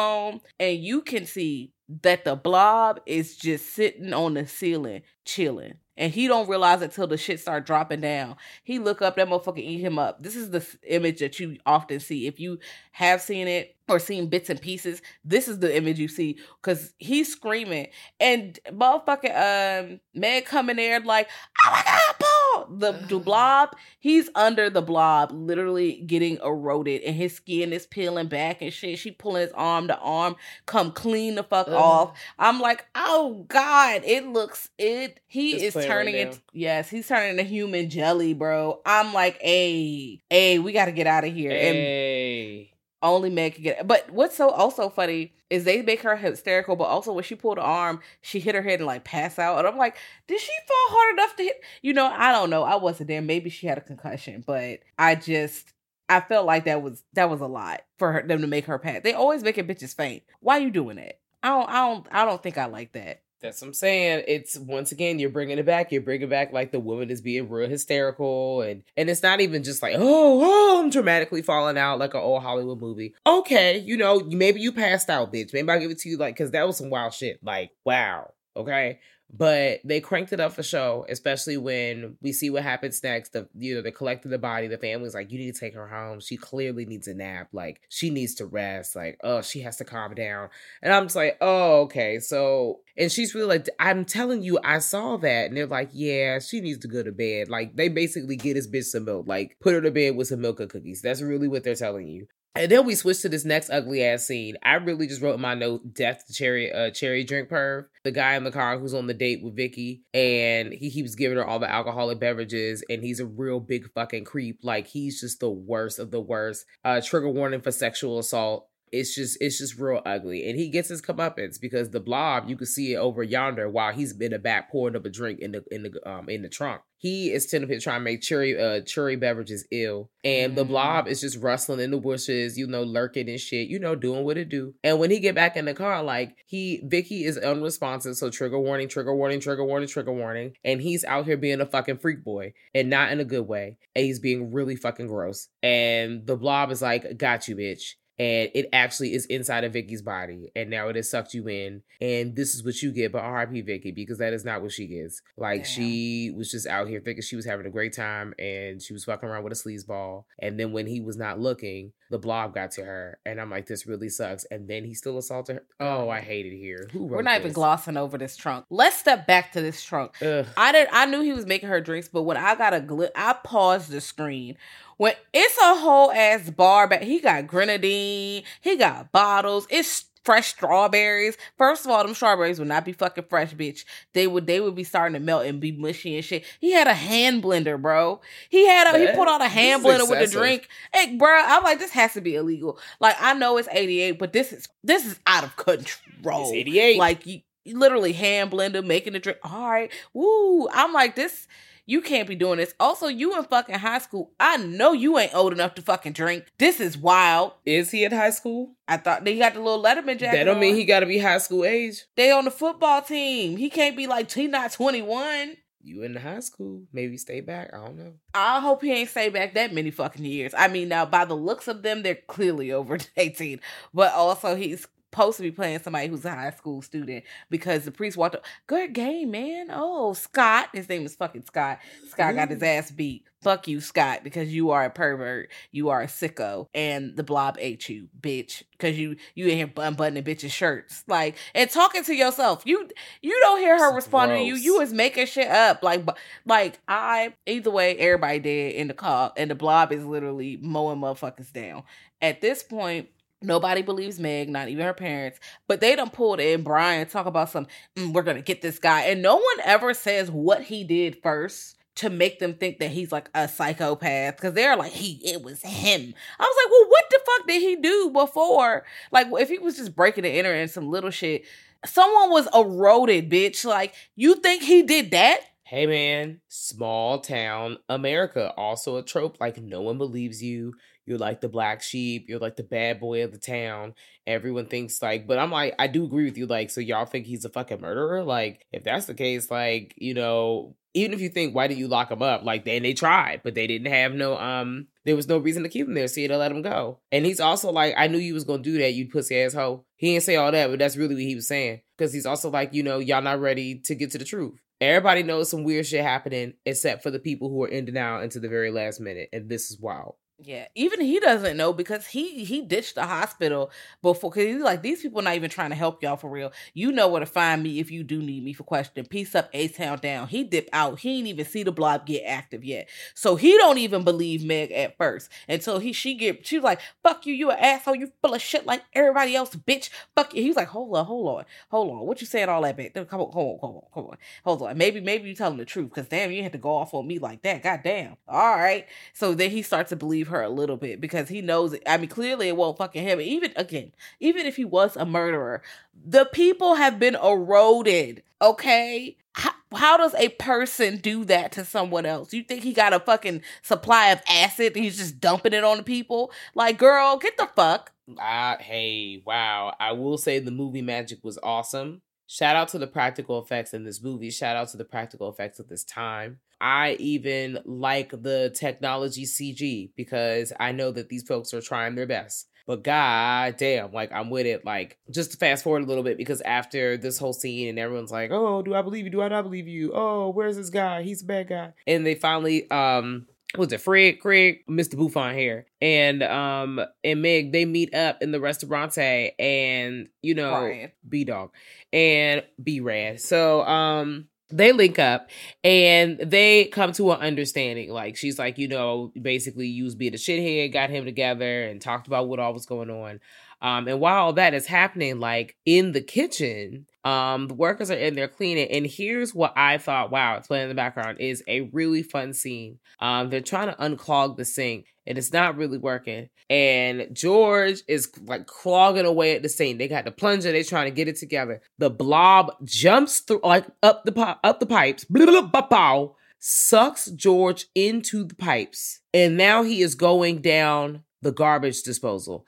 S4: and you can see that the blob is just sitting on the ceiling chilling. And he don't realize it till the shit start dropping down. He look up that motherfucker eat him up. This is the image that you often see. If you have seen it or seen bits and pieces this is the image you see because he's screaming. And motherfucking um man coming there like oh my god the, the blob he's under the blob literally getting eroded and his skin is peeling back and shit she pulling his arm the arm come clean the fuck off I'm like, oh God, it looks it. He
S5: It's
S4: is turning
S5: right
S4: into yes, he's turning into human jelly, bro. I'm like, hey, hey, we got to get out of here. And
S5: Hey.
S4: Only Meg can get. it. But what's so also funny is they make her hysterical, but also when she pulled her arm, she hit her head and like pass out. And I'm like, did she fall hard enough to hit? You know, I don't know. I wasn't there. Maybe she had a concussion, but I just. I felt like that was that was a lot for her, them to make her pass. They always making bitches faint. Why you doing that? I don't I don't I don't think I like that.
S5: That's what I'm saying. It's once again you're bringing it back. You're bringing back like the woman is being real hysterical, and and it's not even just like oh oh I'm dramatically falling out like an old Hollywood movie. Okay, you know maybe you passed out, bitch. Maybe I'll give it to you like because that was some wild shit. Like wow, okay but they cranked it up for show, especially when we see what happens next. The you know, they're collecting the body. The family's like, you need to take her home. She clearly needs a nap. Like she needs to rest. Like, oh, she has to calm down. And I'm just like, oh, okay. So and she's really like, I'm telling you, I saw that. And they're like, yeah, she needs to go to bed. Like they basically get this bitch some milk. Like put her to bed with some milk and cookies. That's really what they're telling you. And then we switch to this next ugly ass scene. I really just wrote in my note, "Death to Cherry, uh, Cherry Drink Perv." The guy in the car who's on the date with Vicky, and he keeps giving her all the alcoholic beverages, and he's a real big fucking creep. Like he's just the worst of the worst. Uh, trigger warning for sexual assault it's just it's just real ugly. And he gets his comeuppance because the blob, you can see it over yonder while he's in the back pouring up a drink in the in the um in the trunk. He is trying to trying to make cherry uh cherry beverages ill. And the blob mm. is just rustling in the bushes, you know, lurking and shit, you know, doing what it do. And when he get back in the car, like he Vicky is unresponsive, so trigger warning, trigger warning, trigger warning, trigger warning. And he's out here being a fucking freak boy and not in a good way. And he's being really fucking gross. And the blob is like, got you, bitch and it actually is inside of Vicky's body, and now it has sucked you in, and this is what you get. But R.I.P. Vicky, because that is not what she gets. Like Damn. she was just out here thinking she was having a great time, and she was fucking around with a sleazeball, and then when he was not looking, the blob got to her, and I'm like, this really sucks. And then he still assaulted her. Oh, I hate it here. Who
S4: We're not
S5: this?
S4: even glossing over this trunk. Let's step back to this trunk. Ugh. I did. I knew he was making her drinks, but when I got a glit, I paused the screen when it's a whole ass bar back, he got grenadine, he got bottles, it's fresh strawberries. First of all, them strawberries would not be fucking fresh, bitch. They would they would be starting to melt and be mushy and shit. He had a hand blender, bro. He had a he put on a hand blender with the drink. Hey, bro, I'm like, this has to be illegal. Like, I know it's 88, but this is this is out of control.
S5: It's 88.
S4: Like you, you literally hand blender making a drink. All right. Woo. I'm like, this you can't be doing this. Also, you in fucking high school. I know you ain't old enough to fucking drink. This is wild.
S5: Is he at high school?
S4: I thought they got the little Letterman jacket.
S5: That don't
S4: on.
S5: mean he got to be high school age.
S4: They on the football team. He can't be like he not twenty one.
S5: You in the high school? Maybe stay back. I don't know.
S4: I hope he ain't stay back that many fucking years. I mean, now by the looks of them, they're clearly over eighteen. But also, he's supposed to be playing somebody who's a high school student because the priest walked up. Good game, man. Oh, Scott. His name is fucking Scott. Scott Ooh. got his ass beat. Fuck you, Scott, because you are a pervert. You are a sicko. And the blob ate you, bitch. Because you you in here unbuttoning bitches' shirts. Like, and talking to yourself. You you don't hear her responding to you. You was making shit up. Like like I either way, everybody dead in the car. And the blob is literally mowing motherfuckers down. At this point, Nobody believes Meg, not even her parents. But they done pulled in Brian talk about some, mm, we're gonna get this guy. And no one ever says what he did first to make them think that he's like a psychopath. Cause they're like, he it was him. I was like, well, what the fuck did he do before? Like if he was just breaking the internet and some little shit. Someone was eroded, bitch. Like, you think he did that?
S5: Hey man, small town America, also a trope. Like, no one believes you you're like the black sheep, you're like the bad boy of the town. Everyone thinks like, but I'm like, I do agree with you. Like, so y'all think he's a fucking murderer? Like, if that's the case, like, you know, even if you think, why did you lock him up? Like, then they tried, but they didn't have no, um, there was no reason to keep him there, so you to let him go. And he's also like, I knew you was gonna do that, you pussy asshole. He didn't say all that, but that's really what he was saying. Because he's also like, you know, y'all not ready to get to the truth. Everybody knows some weird shit happening, except for the people who are in denial until the very last minute, and this is wild.
S4: Yeah, even he doesn't know because he he ditched the hospital before because he's like these people not even trying to help y'all for real. You know where to find me if you do need me for question. Peace up, A Town down. He dipped out. He ain't even see the blob get active yet, so he don't even believe Meg at first until he she get she's like fuck you, you an asshole, you full of shit like everybody else, bitch. Fuck you. He's like hold on, hold on, hold on. What you saying all that bit? Come on, come on, come on, hold on, hold on. Maybe maybe you telling the truth because damn, you had to go off on me like that. God damn. All right. So then he starts to believe her a little bit because he knows it. I mean, clearly it won't fucking him. Even again, even if he was a murderer, the people have been eroded. Okay. How, how does a person do that to someone else? You think he got a fucking supply of acid and he's just dumping it on the people? Like, girl, get the fuck.
S5: Uh, hey, wow. I will say the movie magic was awesome. Shout out to the practical effects in this movie. Shout out to the practical effects of this time. I even like the technology CG because I know that these folks are trying their best. But god damn, like I'm with it. Like just to fast forward a little bit because after this whole scene and everyone's like, "Oh, do I believe you? Do I not believe you? Oh, where's this guy? He's a bad guy." And they finally um was it Fred, Craig, Mr. Buffon here, and um and Meg they meet up in the restaurante and you know B Dog and B Rad. So um they link up and they come to an understanding. Like she's like, you know, basically used being a shithead, got him together and talked about what all was going on. Um, and while all that is happening, like in the kitchen, um, the workers are in there cleaning. And here's what I thought, wow, it's playing in the background, is a really fun scene. Um, they're trying to unclog the sink and it's not really working. And George is like clogging away at the sink. They got the plunger, they're trying to get it together. The blob jumps through like up the up the pipes, blah, blah, blah, blah, sucks George into the pipes. And now he is going down the garbage disposal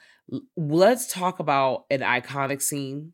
S5: let's talk about an iconic scene.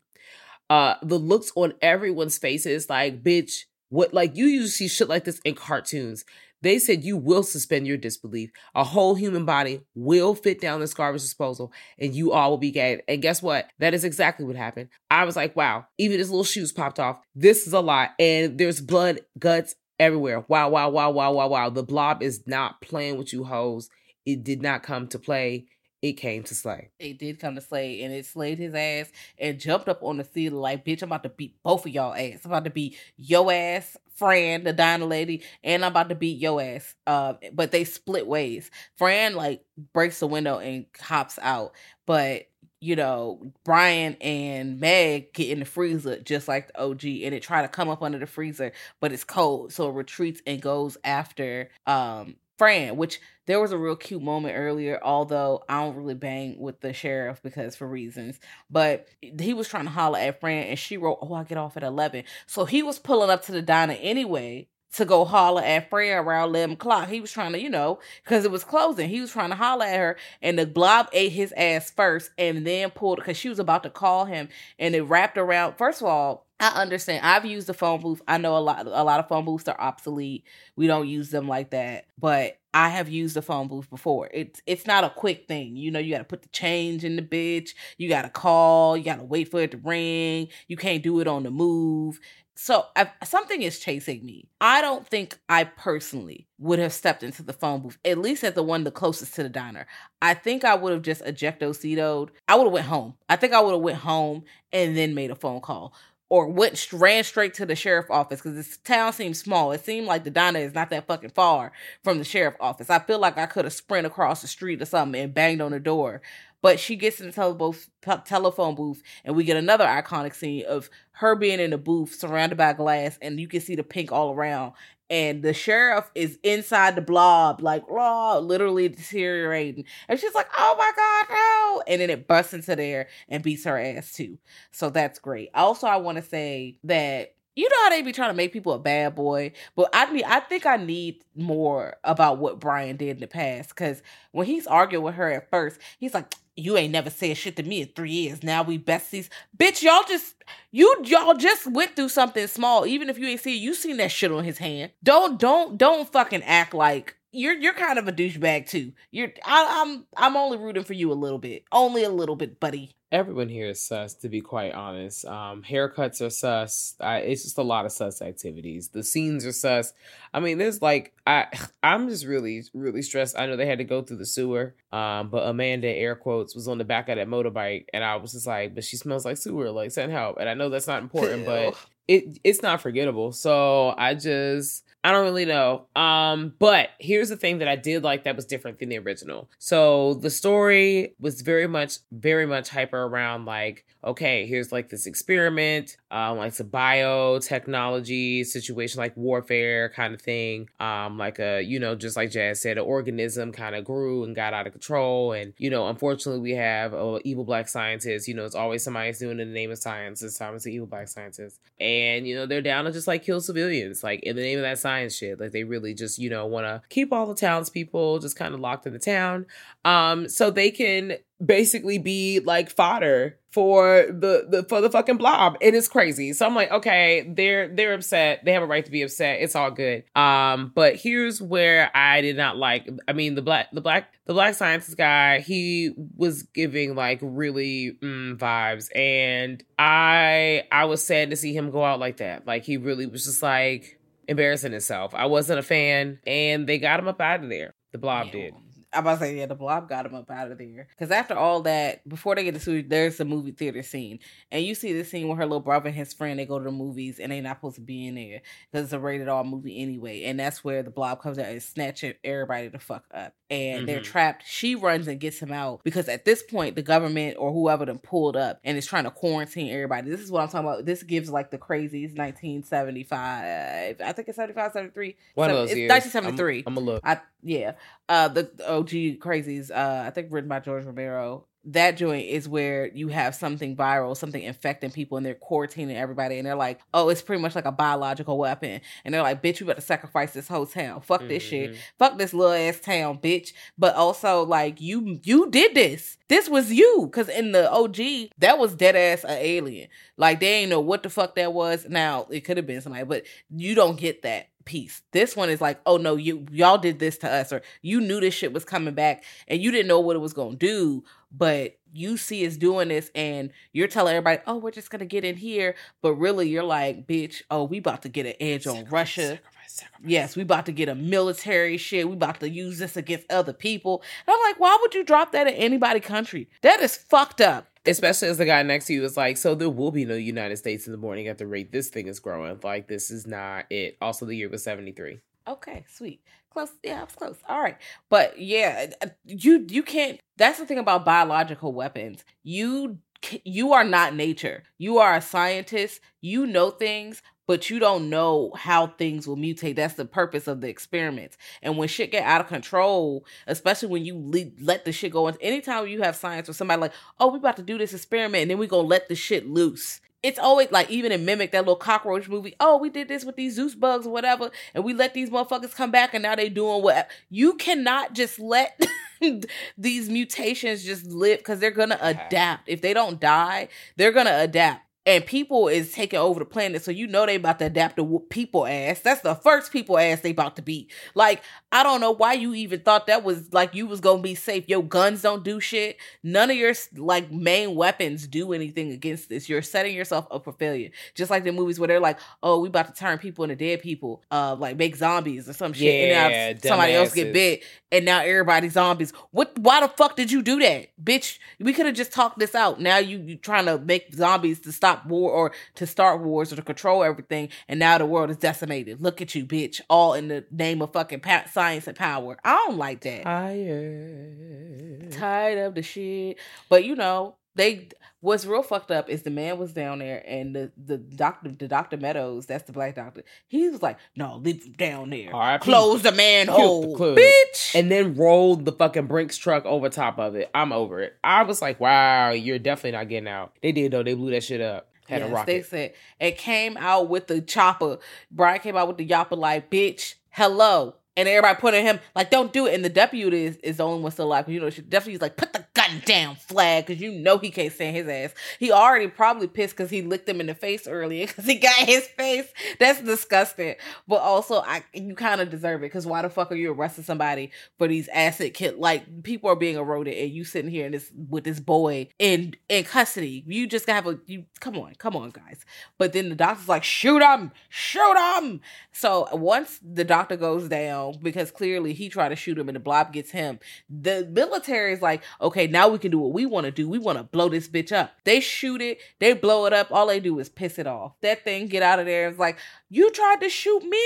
S5: Uh, the looks on everyone's faces, like, bitch, what, like, you usually see shit like this in cartoons. They said you will suspend your disbelief. A whole human body will fit down this garbage disposal and you all will be gagged. And guess what? That is exactly what happened. I was like, wow, even his little shoes popped off. This is a lot. And there's blood, guts everywhere. Wow, wow, wow, wow, wow, wow. The blob is not playing with you hoes. It did not come to play it came to slay.
S4: It did come to slay, and it slayed his ass and jumped up on the ceiling like, bitch, I'm about to beat both of y'all ass. I'm about to beat yo ass, Fran, the diner lady, and I'm about to beat yo ass. Uh, but they split ways. Fran like breaks the window and hops out, but you know, Brian and Meg get in the freezer just like the OG, and it try to come up under the freezer, but it's cold, so it retreats and goes after um Fran, which there was a real cute moment earlier, although I don't really bang with the sheriff because for reasons. But he was trying to holler at Fran and she wrote, Oh, I get off at 11. So he was pulling up to the diner anyway to go holler at Fran around 11 o'clock. He was trying to, you know, because it was closing. He was trying to holler at her, and the blob ate his ass first and then pulled because she was about to call him, and it wrapped around. First of all, I understand. I've used the phone booth. I know a lot a lot of phone booths are obsolete. We don't use them like that. But I have used the phone booth before. It's it's not a quick thing. You know, you got to put the change in the bitch. You got to call. You got to wait for it to ring. You can't do it on the move. So I, something is chasing me. I don't think I personally would have stepped into the phone booth, at least at the one the closest to the diner. I think I would have just ejecto cetoed. I would have went home. I think I would have went home and then made a phone call or went ran straight to the sheriff office because this town seems small. It seemed like the diner is not that fucking far from the sheriff office. I feel like I could have sprint across the street or something and banged on the door. But she gets in the telephone booth, and we get another iconic scene of her being in the booth surrounded by glass, and you can see the pink all around and the sheriff is inside the blob, like raw, literally deteriorating. And she's like, "Oh my god, no!" And then it busts into there and beats her ass too. So that's great. Also, I want to say that you know how they be trying to make people a bad boy, but I mean, I think I need more about what Brian did in the past because when he's arguing with her at first, he's like, "You ain't never said shit to me in three years. Now we besties, bitch. Y'all just you y'all just went through something small. Even if you ain't seen you seen that shit on his hand. Don't don't don't fucking act like you're you're kind of a douchebag too. You're I, I'm I'm only rooting for you a little bit, only a little bit, buddy
S5: everyone here is sus to be quite honest. Um haircuts are sus. I, it's just a lot of sus activities. The scenes are sus. I mean there's like i i'm just really really stressed. I know they had to go through the sewer um but amanda air quotes was on the back of that motorbike and i was just like but she smells like sewer like send help. And i know that's not important but it it's not forgettable. So i just I don't really know. Um, but here's the thing that I did like that was different than the original. So the story was very much, very much hyper around like, okay, here's like this experiment, um, like it's a biotechnology situation, like warfare kind of thing. Um, like a, you know, just like Jazz said, an organism kind of grew and got out of control. And, you know, unfortunately we have a evil black scientist, you know, it's always somebody doing it in the name of science. It's an evil black scientist. And, you know, they're down to just like kill civilians, like in the name of that science shit. Like they really just, you know, want to keep all the townspeople just kind of locked in the town. Um, so they can basically be like fodder for the, the for the fucking blob. And it's crazy. So i'm like okay they're they're upset. They have a right to be upset. It's all good. Um but here's where i did not like i mean the black the black the black scientist guy he was giving like really mm, vibes. And i i was sad to see him go out like that. Like he really was just like embarrassing himself i wasn't a fan and they got him up out of there. The blob did
S4: I'm about to say, yeah, the blob got him up out of there. Because after all that, before they get to suit, there's the movie theater scene. And you see the scene where her little brother and his friend, they go to the movies and they're not supposed to be in there. Because it's a rated R movie anyway. And that's where the blob comes out and snatching everybody the fuck up. And mm-hmm. they're trapped. She runs and gets him out. Because at this point, the government or whoever them pulled up and is trying to quarantine everybody. This is what I'm talking about. This gives like the crazies 1975. I think it's 75, 73.
S5: One of those
S4: it's
S5: years.
S4: 1973.
S5: I'm, I'm a look.
S4: I, yeah. Uh, the OG Crazies, uh, I think written by George Romero. That joint is where you have something viral, something infecting people, and they're quarantining everybody, and they're like, "Oh, it's pretty much like a biological weapon," and they're like, "Bitch, you better sacrifice this whole town. Fuck this mm-hmm. shit. Fuck this little ass town, bitch." But also, like, you you did this. This was you, because in the OG, that was dead ass an alien. Like they ain't know what the fuck that was. Now it could have been somebody, but you don't get that piece. This one is like, oh no, you y'all did this to us, or you knew this shit was coming back and you didn't know what it was gonna do, but you see us doing this and you're telling everybody, oh, we're just gonna get in here, but really you're like, bitch, oh, we about to get an edge on Russia. Sacrifice, sacrifice. Yes, we about to get a military shit. We about to use this against other people. And I'm like, why would you drop that in anybody country? That is fucked up
S5: especially as the guy next to you is like, so there will be no United States in the morning at the rate this thing is growing. Like this is not it. Also, the year was seventy three.
S4: Okay, sweet, close. Yeah, I was close. All right, but yeah, uh, you you can't. That's the thing about biological weapons. You you are not nature. You are a scientist. You know things, but you don't know how things will mutate. That's the purpose of the experiments. And when shit get out of control, especially when you le- let the shit go on, anytime you have science or somebody like, oh, we about to do this experiment and then we gonna let the shit loose. It's always like even in Mimic, that little cockroach movie. Oh, we did this with these Zeus bugs or whatever, and we let these motherfuckers come back, and now they doing what you cannot just let these mutations just live because they're gonna adapt. If they don't die, they're gonna adapt and people is taking over the planet. So you know they about to adapt to people ass. That's the first people ass they about to be. Like I don't know why you even thought that was like you was gonna be safe. Your guns don't do shit. None of your like main weapons do anything against this. You're setting yourself up for failure. Just like the movies where they're like, oh, we about to turn people into dead people, uh, like make zombies or some shit, yeah, and now somebody else get bit, and now everybody's zombies. What? Why the fuck did you do that, bitch? We could have just talked this out. Now you you trying to make zombies to stop stop war or to start wars or to control everything, and now the world is decimated. Look at you, bitch! All in the name of fucking pa- science and power. I don't like that.
S5: Tired,
S4: tired of the shit. But you know, they what's real fucked up is the man was down there and the the doctor the doctor Meadows that's the black doctor he was like no leave down there. Close the manhole the bitch.
S5: And then rolled the fucking Brinks truck over top of it. I'm over it. I was like wow you're definitely not getting out. They did though. They blew that shit up. Had yes, a rocket.
S4: They said it came out with the chopper. Brian came out with the chopper like, bitch, hello. And everybody put him like, don't do it. And the deputy is, is the only one still alive. You know, she deputy's like, put the gun down, Flagg, because you know he can't stand his ass. He already probably pissed because he licked him in the face earlier because he got his face. That's disgusting. But also, I you kind of deserve it because why the fuck are you arresting somebody for these acid kit? Like people are being eroded, and you sitting here in this with this boy in in custody. You just gotta have a you. Come on, come on, guys. But then the doctor's like, shoot him, shoot him. So once the doctor goes down because clearly he tried to shoot him and the blob gets him. The military is like, okay, now we can do what we want to do. We want to blow this bitch up. They shoot it, they blow it up. All they do is piss it off. That thing get out of there. It's like, you tried to shoot me,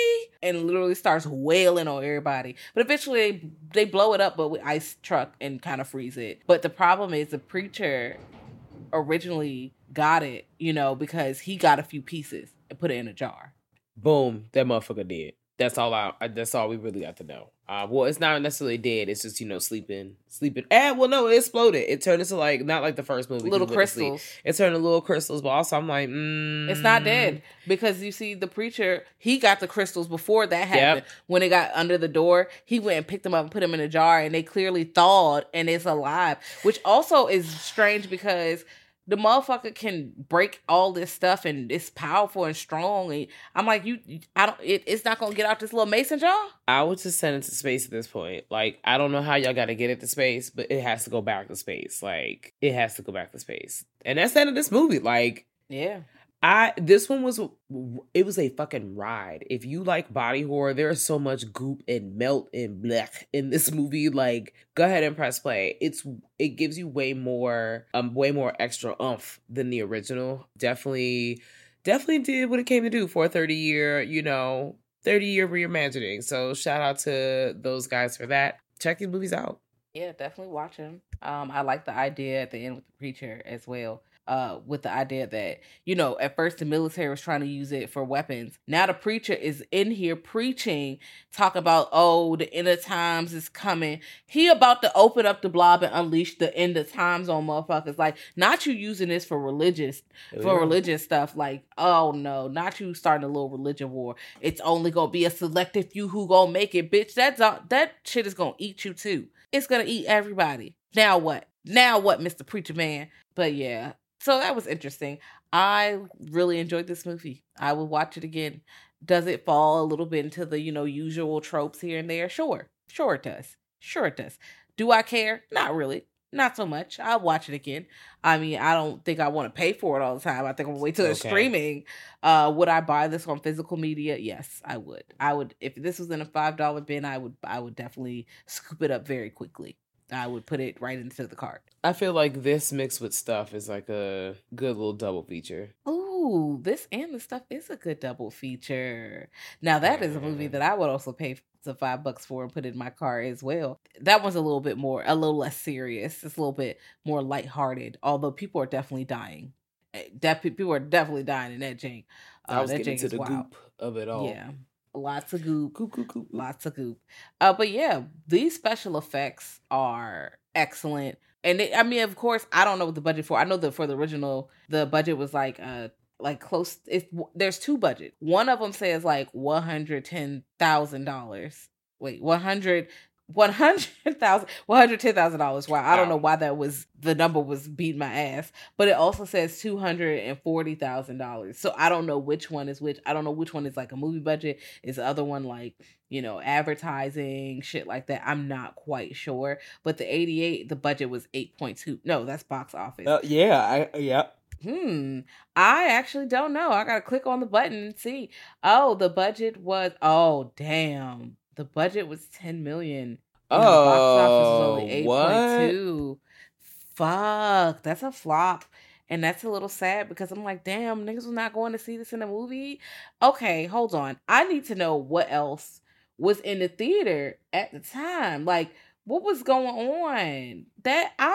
S4: and literally starts wailing on everybody. But eventually they, they blow it up, but with ice truck and kind of freeze it. But the problem is the preacher originally got it, you know, because he got a few pieces and put it in a jar.
S5: Boom, that motherfucker did That's all I. That's all we really got to know. Uh, well, it's not necessarily dead. It's just you know sleeping, sleeping. And well, no, it exploded. It turned into like not like the first movie.
S4: Little
S5: he went to sleep.
S4: crystals.
S5: It turned into little crystals, but also I'm like, mm,
S4: It's not dead because you see the preacher. He got the crystals before that happened. When it got under the door, he went and picked them up and put them in a jar, and they clearly thawed and it's alive. Which also is strange because the motherfucker can break all this stuff and it's powerful and strong. And I'm like, you, I don't. It, it's not gonna get out this little mason jar.
S5: I would just send it to space at this point. Like, I don't know how y'all got to get it to space, but it has to go back to space. Like, it has to go back to space, and that's the end of this movie. Like,
S4: Yeah.
S5: I this one was it was a fucking ride. If you like body horror, there is so much goop and melt and blech in this movie. Like, go ahead and press play. It's it gives you way more um way more extra umph than the original. Definitely definitely did what it came to do for a 30 year, you know, 30 year reimagining. So shout out to those guys for that. Check these movies out.
S4: Yeah, definitely watch them. Um, I like the idea at the end with the preacher as well. Uh, with the idea that you know, at first the military was trying to use it for weapons. Now the preacher is in here preaching, talk about oh the end of times is coming. He about to open up the blob and unleash the end of times on motherfuckers. Like not you using this for religious for
S5: Yeah.
S4: religious stuff. Like oh no, not you starting a little religion war. It's only gonna be a selective few who gonna make it, bitch. That's all, that shit is gonna eat you too. It's gonna eat everybody. Now what? Now what, Mr. Preacher Man? But yeah, so that was interesting. I really enjoyed this movie. I will watch it again. Does it fall a little bit into the, you know, usual tropes here and there? Sure. Sure it does. Sure it does. Do I care? Not really. Not so much. I'll watch it again. I mean, I don't think I want to pay for it all the time. I think I'm gonna wait till it's streaming. Uh, would I buy this on physical media? Yes, I would. I would if this was in a five dollar bin. I would. I would definitely scoop it up very quickly. I would put it right into the cart.
S5: I feel like this mixed with stuff is like a good little double feature.
S4: Ooh, this and the stuff is a good double feature. Now that is a movie that I would also pay the five bucks for and put in my car as well. That one's a little bit more, a little less serious. It's a little bit more lighthearted. Although people are definitely dying. Eh, That people are definitely dying in that jank.
S5: I was
S4: that
S5: getting to the
S4: wild.
S5: goop of it all.
S4: Yeah, lots of goop.
S5: Goop, goop, goop.
S4: lots of goop. Uh, but yeah, these special effects are excellent. And I mean, of course, I don't know what the budget for. I know that for the original, the budget was like uh like close. If there's two budget, one of them says like one hundred ten thousand dollars. Wait, one hundred. One hundred thousand, one hundred ten thousand dollars. Wow, I don't know why that was the number was beating my ass, but it also says two hundred and forty thousand dollars. So I don't know which one is which. I don't know which one is like a movie budget. Is the other one like you know advertising shit like that? I'm not quite sure. But the eighty eight, the budget was eight point two. No, that's box office.
S5: Uh, yeah, I yeah.
S4: Hmm. I actually don't know. I gotta click on the button and see. Oh, the budget was. Oh, damn. The budget was ten million. and the box office was
S5: Oh,
S4: only eight
S5: what?
S4: point two. Fuck, that's a flop. And that's a little sad because I'm like, damn, niggas was not going to see this in a movie. Okay, hold on. I need to know what else was in the theater at the time. Like, what was going on? That I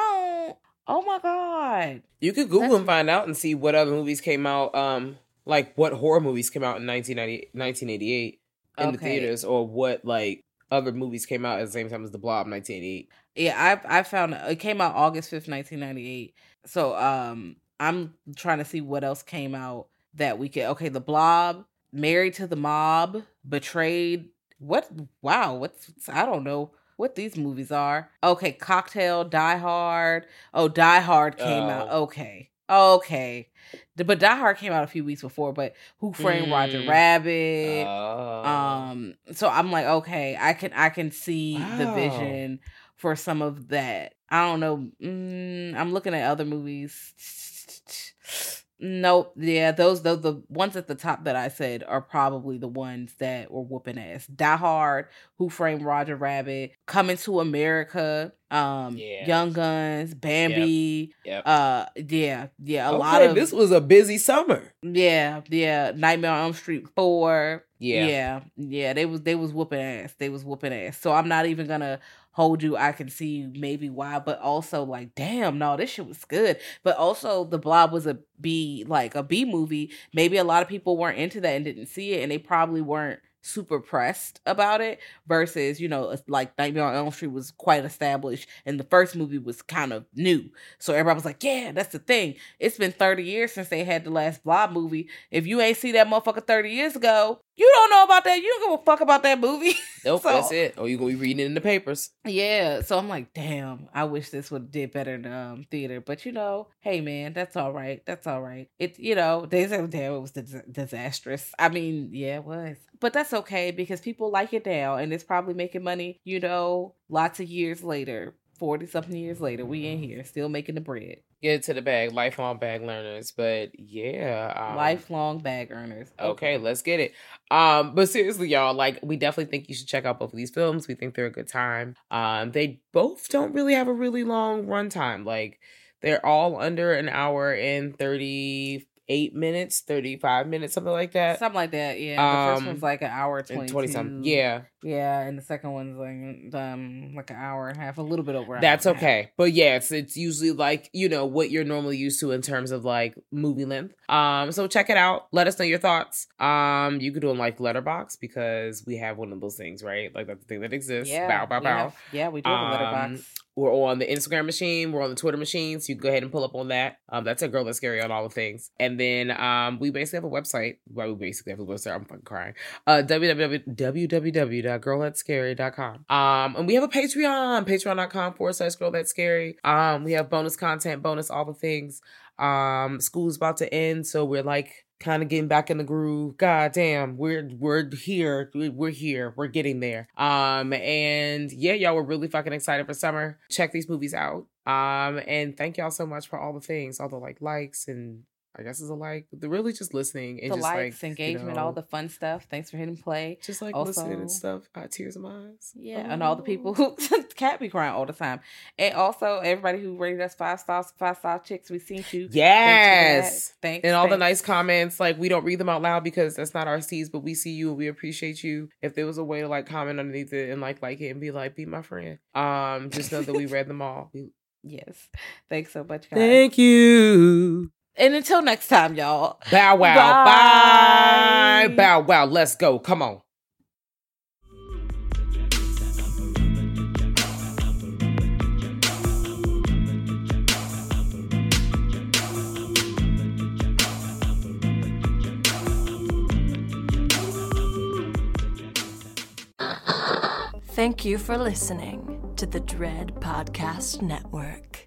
S4: don't. Oh my god.
S5: You could Google
S4: That's-
S5: and find out and see what other movies came out. Um, like what horror movies came out in 1990, 1988 in the theaters, or what like other movies came out at the same time as The Blob, 1988.
S4: Yeah, I I found it came out August fifth, nineteen ninety eight. So um, I'm trying to see what else came out that weekend. Okay, The Blob, Married to the Mob, Betrayed. What? Wow, what's I don't know what these movies are. Okay, Cocktail, Die Hard. Oh, Die Hard came out.
S5: Oh.
S4: Okay, okay, The- but Die Hard came out a few weeks before. But Who Framed Roger
S5: Mm.
S4: Rabbit?
S5: Oh.
S4: um so i'm like okay i can i can see the vision for some of that i don't know mm, i'm looking at other movies nope yeah those those the ones at the top that i said are probably the ones that were whooping ass die hard who framed roger rabbit coming to america um
S5: Yeah.
S4: young guns bambi
S5: Yep.
S4: uh yeah yeah a
S5: okay,
S4: lot of
S5: this was a busy summer.
S4: yeah, yeah. Nightmare on Elm Street four.
S5: Yeah.
S4: yeah, yeah. They was they was whooping ass. They was whooping ass. So I'm not even gonna hold you. I can see maybe why, but also like, damn, no, this shit was good. But also, The Blob was a B like a B movie. Maybe a lot of people weren't into that and didn't see it, and they probably weren't super pressed about it versus, you know, like Nightmare on Elm Street was quite established and the first movie was kind of new. So everybody was like, yeah, that's the thing. It's been 30 years since they had the last Blob movie. If you ain't see that motherfucker 30 years ago, you don't know about that. You don't give a fuck about that movie.
S5: Nope,
S4: So-
S5: that's it. Or you gonna be reading it in the papers.
S4: Yeah, so I'm like, damn, I wish this would have did better in um theater. But you know, hey man, that's all right. That's all right. It you know, Days of damn it was dis- disastrous. I mean, yeah, it was. But that's okay because people like it now and it's probably making money, you know, lots of years later. 40 something years later, we in here still making the bread.
S5: Get it to the bag, lifelong bag learners. But yeah, um,
S4: Lifelong bag earners.
S5: Okay, let's get it. Um, but seriously, y'all, like we definitely think you should check out both of these films. We think they're a good time. Um, they both don't really have a really long runtime. Like they're all under an hour and thirty eight minutes, thirty five minutes, something like that.
S4: Something like that, yeah. The first
S5: Um,
S4: one's like an hour 20
S5: twenty something. Yeah,
S4: Yeah, and the second one's like um like an hour and a half, a little bit over.
S5: that's
S4: hour and half.
S5: okay. But yeah, it's it's usually like, you know, what you're normally used to in terms of like movie length. Um, so check it out. Let us know your thoughts. Um, you could do it like Letterboxd because we have one of those things, right? Like that's the thing that exists.
S4: Yeah,
S5: bow, bow,
S4: we
S5: bow.
S4: have- yeah, we do have a
S5: Um,
S4: Letterboxd.
S5: We're on the Instagram machine. We're on the Twitter machine. So you can go ahead and pull up on that. Um, that's a girl that's scary on all the things. And then um, we basically have a website. Well, we basically have a website. I'm fucking crying. Uh, www.girlthat'sscary.com. Um, and we have a Patreon, patreon.com forward slash girl that's scary. Um, we have bonus content, bonus all the things. Um, school's about to end, so we're like kind of getting back in the groove. God damn, we're we're here. We- We're here. We're getting there. Um, and yeah, y'all, we're really fucking excited for summer. Check these movies out. Um, and thank y'all so much for all the things, all the like likes and I guess it's a like, really just listening and
S4: The
S5: just
S4: likes,
S5: like you
S4: engagement, all the fun stuff. Thanks for hitting play.
S5: just like
S4: Also-
S5: listening and stuff. Uh, tears in my eyes.
S4: Yeah, and all the people
S5: Oh.
S4: who cat be crying all the time, and also everybody who rated us five stars, five star chicks. We seen you.
S5: Yes.
S4: Thanks.
S5: and all the nice comments like we don't read them out loud because that's not our seeds but we see you and we appreciate you if there was a way to like comment underneath it and like like it and be like be my friend um just know that we read them all We-
S4: Yes. Thanks so much, guys.
S5: thank you
S4: and until next time, y'all.
S5: bow wow
S4: Bye.
S5: bye bow wow let's go come on
S3: Thank you for listening to the Dread Podcast Network.